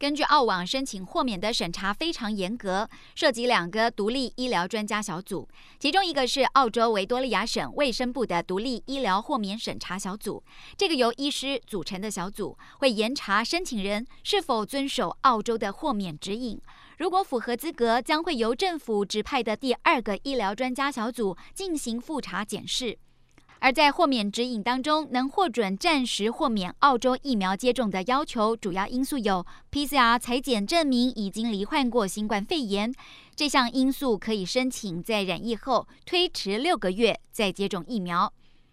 根据澳网申请豁免的审查非常严格，涉及两个独立医疗专家小组，其中一个是澳洲维多利亚省卫生部的独立医疗豁免审查小组。这个由医师组成的小组会严查申请人是否遵守澳洲的豁免指引，如果符合资格，将会由政府指派的第二个医疗专家小组进行复查检视。而在豁免指引当中，能获准暂时豁免澳洲疫苗接种的要求，主要因素有 PCR 采检证明已经罹患过新冠肺炎，这项因素可以申请在染疫后推迟六个月再接种疫苗。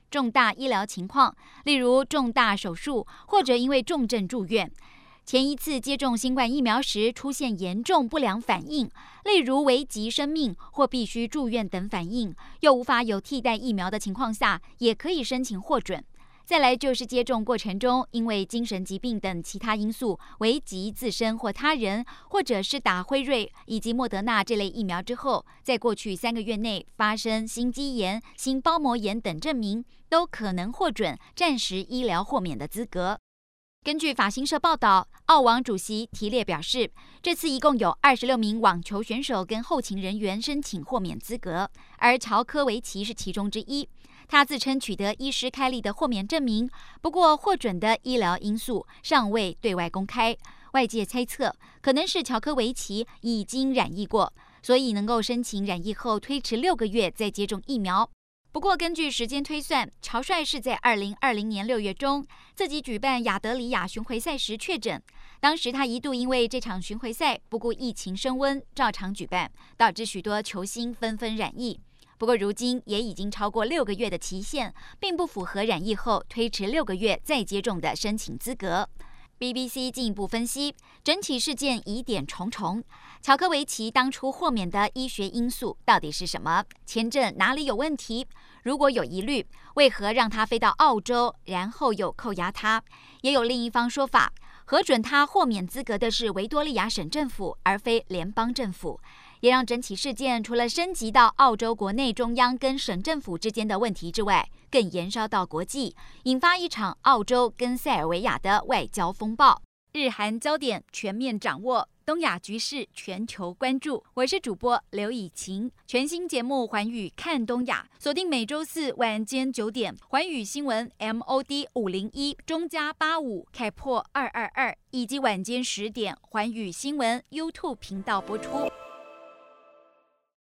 重大医疗情况，例如重大手术或者因为重症住院。前一次接种新冠疫苗时出现严重不良反应，例如危及生命或必须住院等反应，又无法有替代疫苗的情况下，也可以申请获准。再来就是接种过程中因为精神疾病等其他因素危及自身或他人，或者是打辉瑞以及莫德纳这类疫苗之后，在过去三个月内发生心肌炎、心包膜炎等证明，都可能获准暂时医疗豁免的资格。根据法新社报道，澳网主席提列表示，这次一共有二十六名网球选手跟后勤人员申请豁免资格，而乔科维奇是其中之一。他自称取得医师开立的豁免证明，不过获准的医疗因素尚未对外公开。外界猜测，可能是乔科维奇已经染疫过，所以能够申请染疫后推迟六个月再接种疫苗。不过，根据时间推算，乔帅是在二零二零年六月中自己举办亚德里亚巡回赛时确诊。当时他一度因为这场巡回赛不顾疫情升温，照常举办，导致许多球星纷纷染疫。不过，如今也已经超过六个月的期限，并不符合染疫后推迟六个月再接种的申请资格。BBC 进一步分析，整起事件疑点重重。乔科维奇当初豁免的医学因素到底是什么？签证哪里有问题？如果有疑虑，为何让他飞到澳洲，然后又扣押他？也有另一方说法，核准他豁免资格的是维多利亚省政府，而非联邦政府。也让整起事件除了升级到澳洲国内中央跟省政府之间的问题之外，更延烧到国际，引发一场澳洲跟塞尔维亚的外交风暴。日韩焦点全面掌握，东亚局势全球关注。我是主播刘以晴，全新节目《寰宇看东亚》，锁定每周四晚间九点，《寰宇新闻》MOD 五零一中加八五开破二二二，以及晚间十点，《寰宇新闻》YouTube 频道播出。